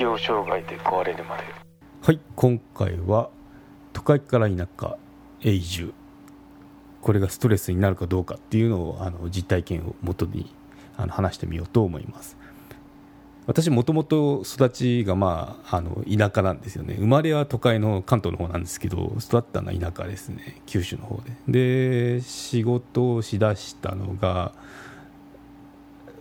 適応障害で壊れるまで。はい今回は都会から田舎へ移住。これがストレスになるかどうかっていうのをあの実体験をもとにあの話してみようと思います。私もともと育ちが、まあ、あの田舎なんですよね。生まれは都会の関東の方なんですけど育ったのは田舎ですね。九州の方で。で仕事をしだしたのが、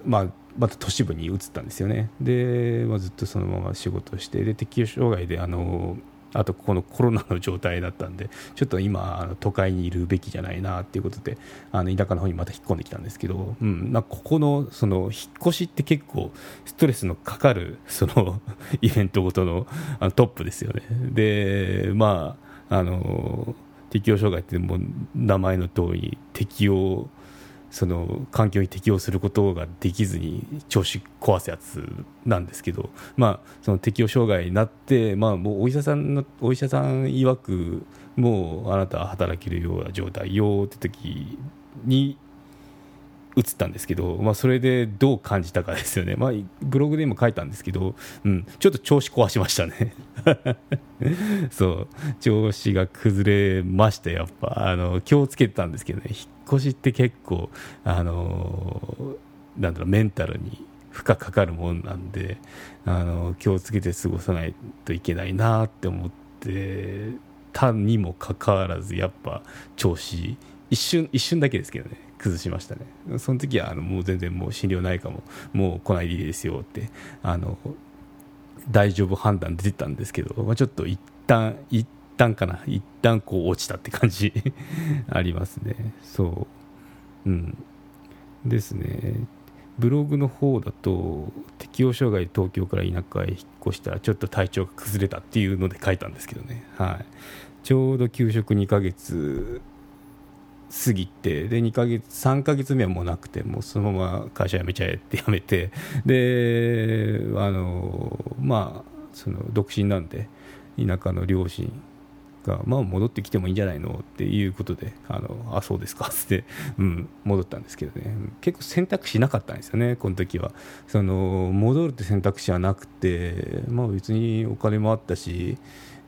まあ、また都市部に移ったんですよねで、まあ、ずっとそのまま仕事してで適応障害であのあとこのコロナの状態だったんでちょっと今都会にいるべきじゃないなっていうことであの田舎の方にまた引っ込んできたんですけど、うん、なここのその引っ越しって結構ストレスのかかるその イベントごとのあのトップですよね。でまああの適応障害ってもう名前の通り適応その環境に適応することができずに調子壊すやつなんですけど、まあ、その適応障害になって、まあ、もうお医者さんのお医者さん曰くもうあなたは働けるような状態よって時に映ったんですけど、まあ、それでどう感じたかですよね、まあ、ブログでも書いたんですけど、うん、ちょっと調子壊しましたね。そう調子が崩れましたやっぱ。あの気をつけてたんですけどね。越しって結構あのなんだろうメンタルに負荷かかるもんなんであの気をつけて過ごさないといけないなって思ってたにもかかわらずやっぱ調子一瞬一瞬だけですけどね崩しましたね。その時はあのもう全然もう診療ないかももう来ないでいいですよってあの大丈夫判断出てたんですけど、まあ、ちょっと一旦一旦かな。一旦こう落ちたって感じ。ありますね。そう。うん。ですね。ブログの方だと適応障害東京から田舎へ引っ越したらちょっと体調が崩れたっていうので書いたんですけどね、はい、ちょうど休職2ヶ月過ぎてで2ヶ月3ヶ月目はもうなくてもうそのまま会社辞めちゃえって辞めてであのまあその独身なんで田舎の両親が、まあ、戻ってきてもいいんじゃないの？っていうことで、あのあそうですか？って、うん、戻ったんですけどね、結構選択肢なかったんですよね、この時は。その戻るって選択肢はなくて、まあ、別にお金もあったし、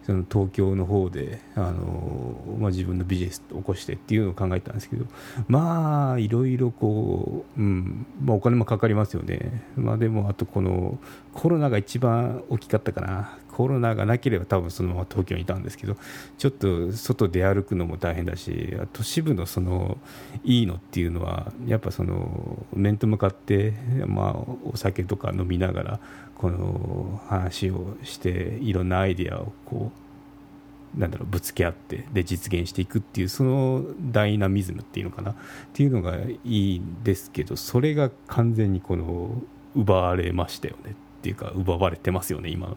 その東京の方であの、まあ、自分のビジネスを起こしてっていうのを考えたんですけどまあいろいろこう、うんまあ、お金もかかりますよね、まあ、でもあとこのコロナが一番大きかったかな。コロナがなければ多分そのまま東京にいたんですけどちょっと外出歩くのも大変だし都市部のそのいいのっていうのはやっぱその面と向かって、まあ、お酒とか飲みながらこの話をしていろんなアイデアをこうなんだろうぶつけ合ってで実現していくっていうそのダイナミズムっていうのかなっていうのがいいんですけどそれが完全にこの奪われましたよね。っていうか奪われてますよね今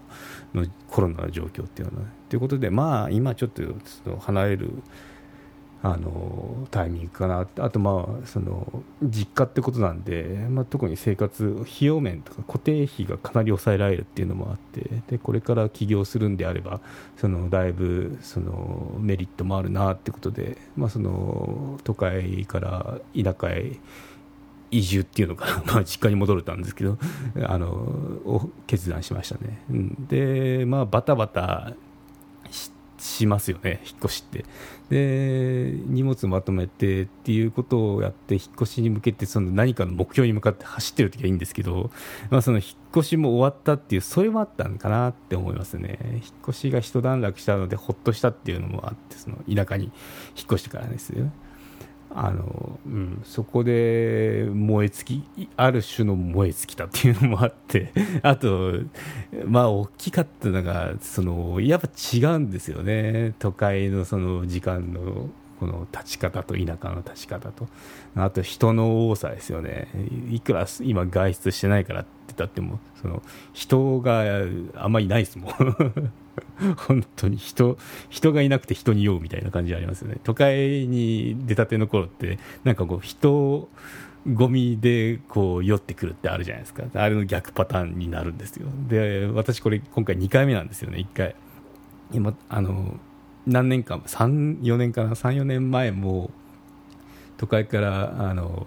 のコロナの状況っていうのは、ね。ということでまあ今ちょっと離れるあのタイミングかなあとまあその実家ってことなんで、まあ、特に生活費用面とか固定費がかなり抑えられるっていうのもあってでこれから起業するんであればそのだいぶそのメリットもあるなってことで、まあ、その都会から田舎へ移住っていうのかな、まあ、実家に戻れたんですけどあのを決断しましたね。うん、でまあバタバタしますよね、引っ越しって。で、荷物まとめてっていうことをやって、引っ越しに向けてその何かの目標に向かって走ってる時はいいんですけど、まあ、その引っ越しも終わったっていう、それもあったのかなって思いますね。引っ越しが一段落したので、ほっとしたっていうのもあって、その田舎に引っ越してからですよね。あのうん、そこで燃え尽きある種の燃え尽きたっていうのもあって あと、まあ、大きかったのがそのやっぱ違うんですよね。都会のその時間のこの立ち方と田舎の立ち方と。あと人の多さですよね。いくら今外出してないからって言ったってもその人があんまりいないですもん。本当に人人がいなくて人に酔うみたいな感じがありますよね。都会に出たての頃ってなんかこう人ゴミでこう酔ってくるってあるじゃないですか。あれの逆パターンになるんですよ。で私これ今回2回目なんですよね1回。今あの何年間34年かな？34年前も都会からあの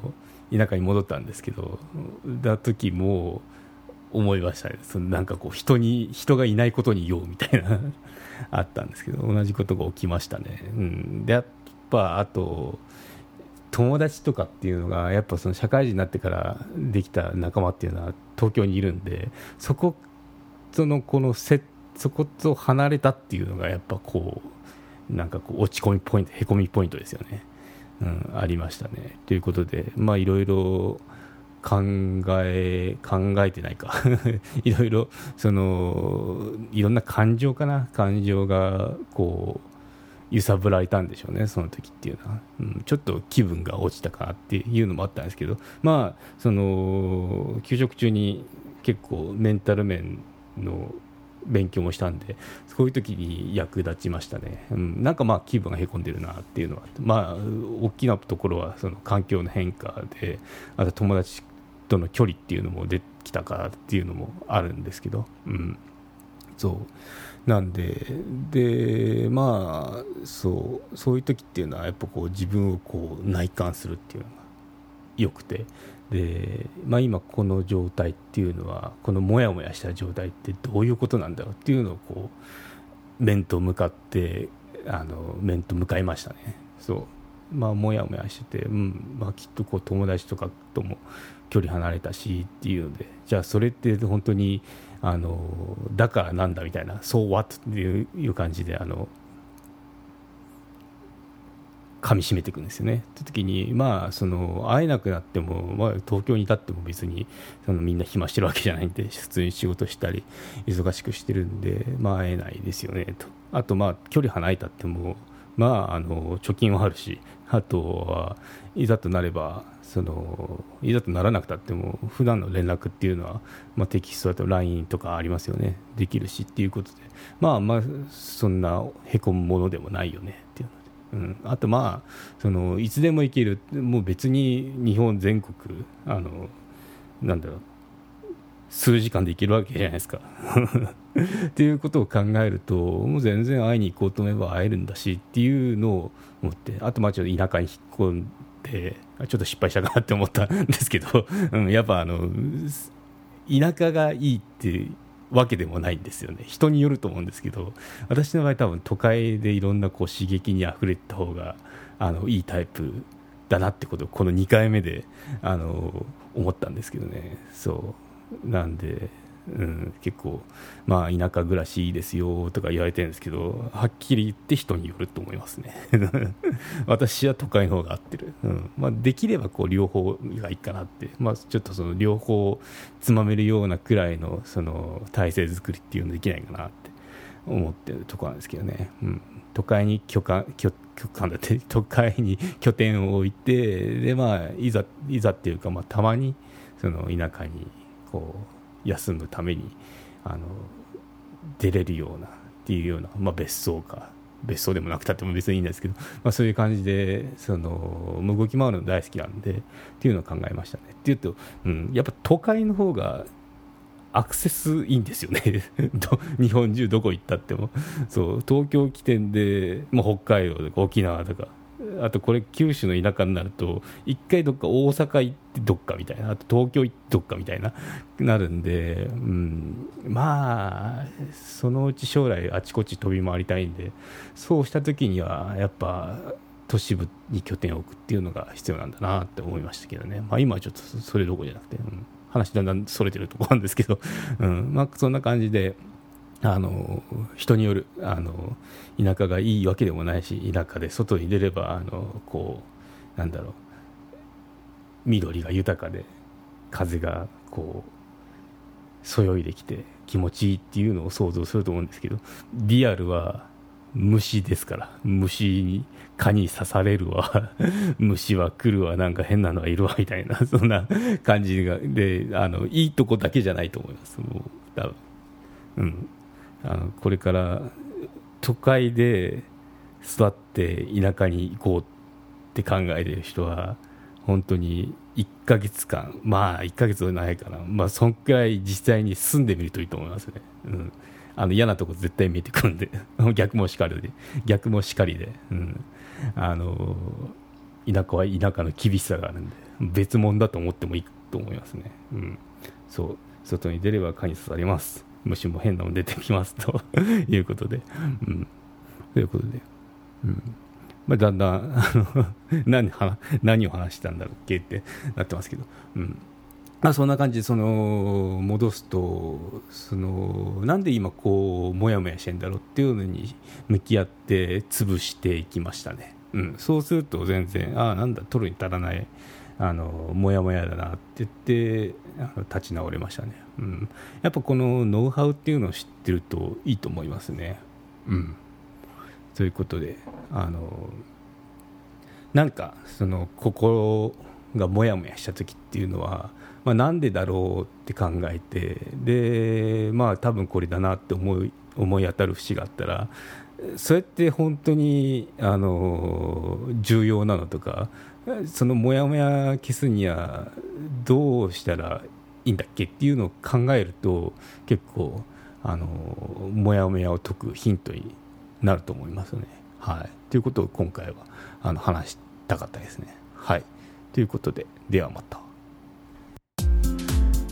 田舎に戻ったんですけどだ時も思いましたね。そのなんかこう人に人がいないことに酔うみたいな。あったんですけど同じことが起きましたね、うん、でやっぱあと友達とかっていうのがやっぱその社会人になってからできた仲間っていうのは東京にいるんでそことのこのせそこと離れたっていうのがやっぱこうなんかこう落ち込みポイントへこみポイントですよね、うん、ありましたね。ということでまあいろいろ考え考えてないか。いろいろそのいろんな感情かな。感情がこう揺さぶられたんでしょうね、その時っていうのは、うん、ちょっと気分が落ちたかなっていうのもあったんですけど、まあ、その給食中に結構メンタル面の勉強もしたんで、そういう時に役立ちましたね、うん、なんかまあ気分がへこんでるなっていうのは、まあ、大きなところはその環境の変化で、あと友達との距離っていうのも出てきたかっていうのもあるんですけど、うん、そう。なんででまあそう。そういう時っていうのはやっぱこう自分をこう内観するっていうのがよくて。で、まあ、今この状態っていうのはこのモヤモヤした状態ってどういうことなんだろうっていうのをこう面と向かってあの面と向かいましたね。そう。まあモヤモヤしてて、うんまあ、きっとこう友達とかとも距離離れたしっていうのでじゃあそれって本当にあのだからなんだみたいな「そう what?」っていう感じであの噛みしめていくんですよね。って時にまあその会えなくなっても、まあ、東京にいたっても別にそのみんな暇してるわけじゃないんで普通に仕事したり忙しくしてるんで、まあ、会えないですよねと。あとまあ距離離れたってもまああの貯金はあるしあとはいざとなればそのいざとならなくたっても普段の連絡っていうのは、まあ、テキストだと LINE とかありますよね。できるしっていうことで。まあまあそんなへこむものでもないよね。っていうので、うん、あとまあそのいつでも行けるもう別に日本全国あのなんだろう数時間で行けるわけじゃないですか。っていうことを考えるともう全然会いに行こうと思えば会えるんだしっていうのを思ってあとまあちょっと田舎に引っ込んでちょっと失敗したかなって思ったんですけど、うん、やっぱあの田舎がいいってわけでもないんですよね。人によると思うんですけど私の場合多分都会でいろんなこう刺激にあふれた方があのいいタイプだなってことをこの2回目であの思ったんですけどね。そう。なんでうん、結構、まあ、田舎暮らしいいですよとか言われてるんですけど、はっきり言って人によると思いますね。私は都会の方が合ってる。うんまあ、できればこう両方がいいかなって、まあ、ちょっとその両方つまめるようなくらいのその体制作りっていうのできないかなって思ってるところなんですけどね。うん、都会に許可許可だって 都会に 拠点を置いてで、まあ、いざいざっていうか、まあ、たまにその田舎にこう休むためにあの出れるようなっていうような、まあ、別荘か。別荘でもなくたっても別にいいんですけど、まあ、そういう感じでその動き回るの大好きなんでっていうのを考えましたね。っていうと、うん、やっぱ都会の方がアクセスいいんですよね。日本中どこ行ったっても。そう東京起点で、まあ、北海道とか沖縄とかあとこれ九州の田舎になると一回どっか大阪行ってどっかみたいなあと東京行ってどっかみたいななるんで、うん、まあそのうち将来あちこち飛び回りたいんでそうした時にはやっぱ都市部に拠点を置くっていうのが必要なんだなって思いましたけどね、まあ、今はちょっとそれどころじゃなくて、うん、話だんだんそれてるところなんですけど、うん。まあ、そんな感じで。あの人によるあの田舎がいいわけでもないし田舎で外に出ればあのこうなんだろう緑が豊かで風がこうそよいできて気持ちいいっていうのを想像すると思うんですけどリアルは虫ですから。虫に蚊に刺されるわ。虫は来るわ。なんか変なのがいるわみたいな そんな感じが。であのいいとこだけじゃないと思います。もう多分。うん。あのこれから都会で育って田舎に行こうって考えてる人は本当に1ヶ月間まあ1ヶ月はないかな。まあそんくらい実際に住んでみるといいと思いますね、うん、あの嫌なとこ絶対見えてくるんで。逆もしかりで。逆もしかりで、うん、あの田舎は田舎の厳しさがあるんで別物だと思ってもいいと思いますね、うん、そう。外に出れば蚊に刺されます。虫も変なの出てきますと いうことで、うん、ということで、うん。まあ、だんだんあの 何何を話したんだろうっけってなってますけど、うん。まあ、そんな感じでその戻すとそのなんで今こうもやもやしてんだろうっていうのに向き合って潰していきましたね、うん、そうすると全然ああなんだ取るに足らないあのもやもやだなって言ってあの立ち直れましたね、うん、やっぱこのノウハウっていうのを知ってるといいと思いますね。うん。ということであのなんかその心がモヤモヤした時っていうのは、まあ、なんでだろうって考えてでまあ多分これだなって思い思い当たる節があったらそれって本当にあの重要なのとかそのモヤモヤ消すにはどうしたらいいんだっけっていうのを考えると結構あのモヤモヤを解くヒントになると思いますね。はい、ということを今回はあの話したかったですね。はい、ということでではまた。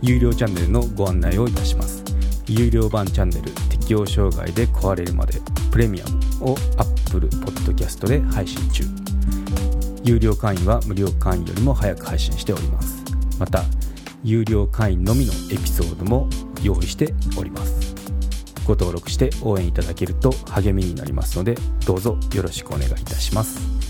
有料チャンネルのご案内をいたします。有料版チャンネル適応障害で壊れるまでプレミアムを Apple Podcast で配信中。有料会員は無料会員よりも早く配信しております。また、有料会員のみのエピソードも用意しております。ご登録して応援いただけると励みになりますのでどうぞよろしくお願いいたします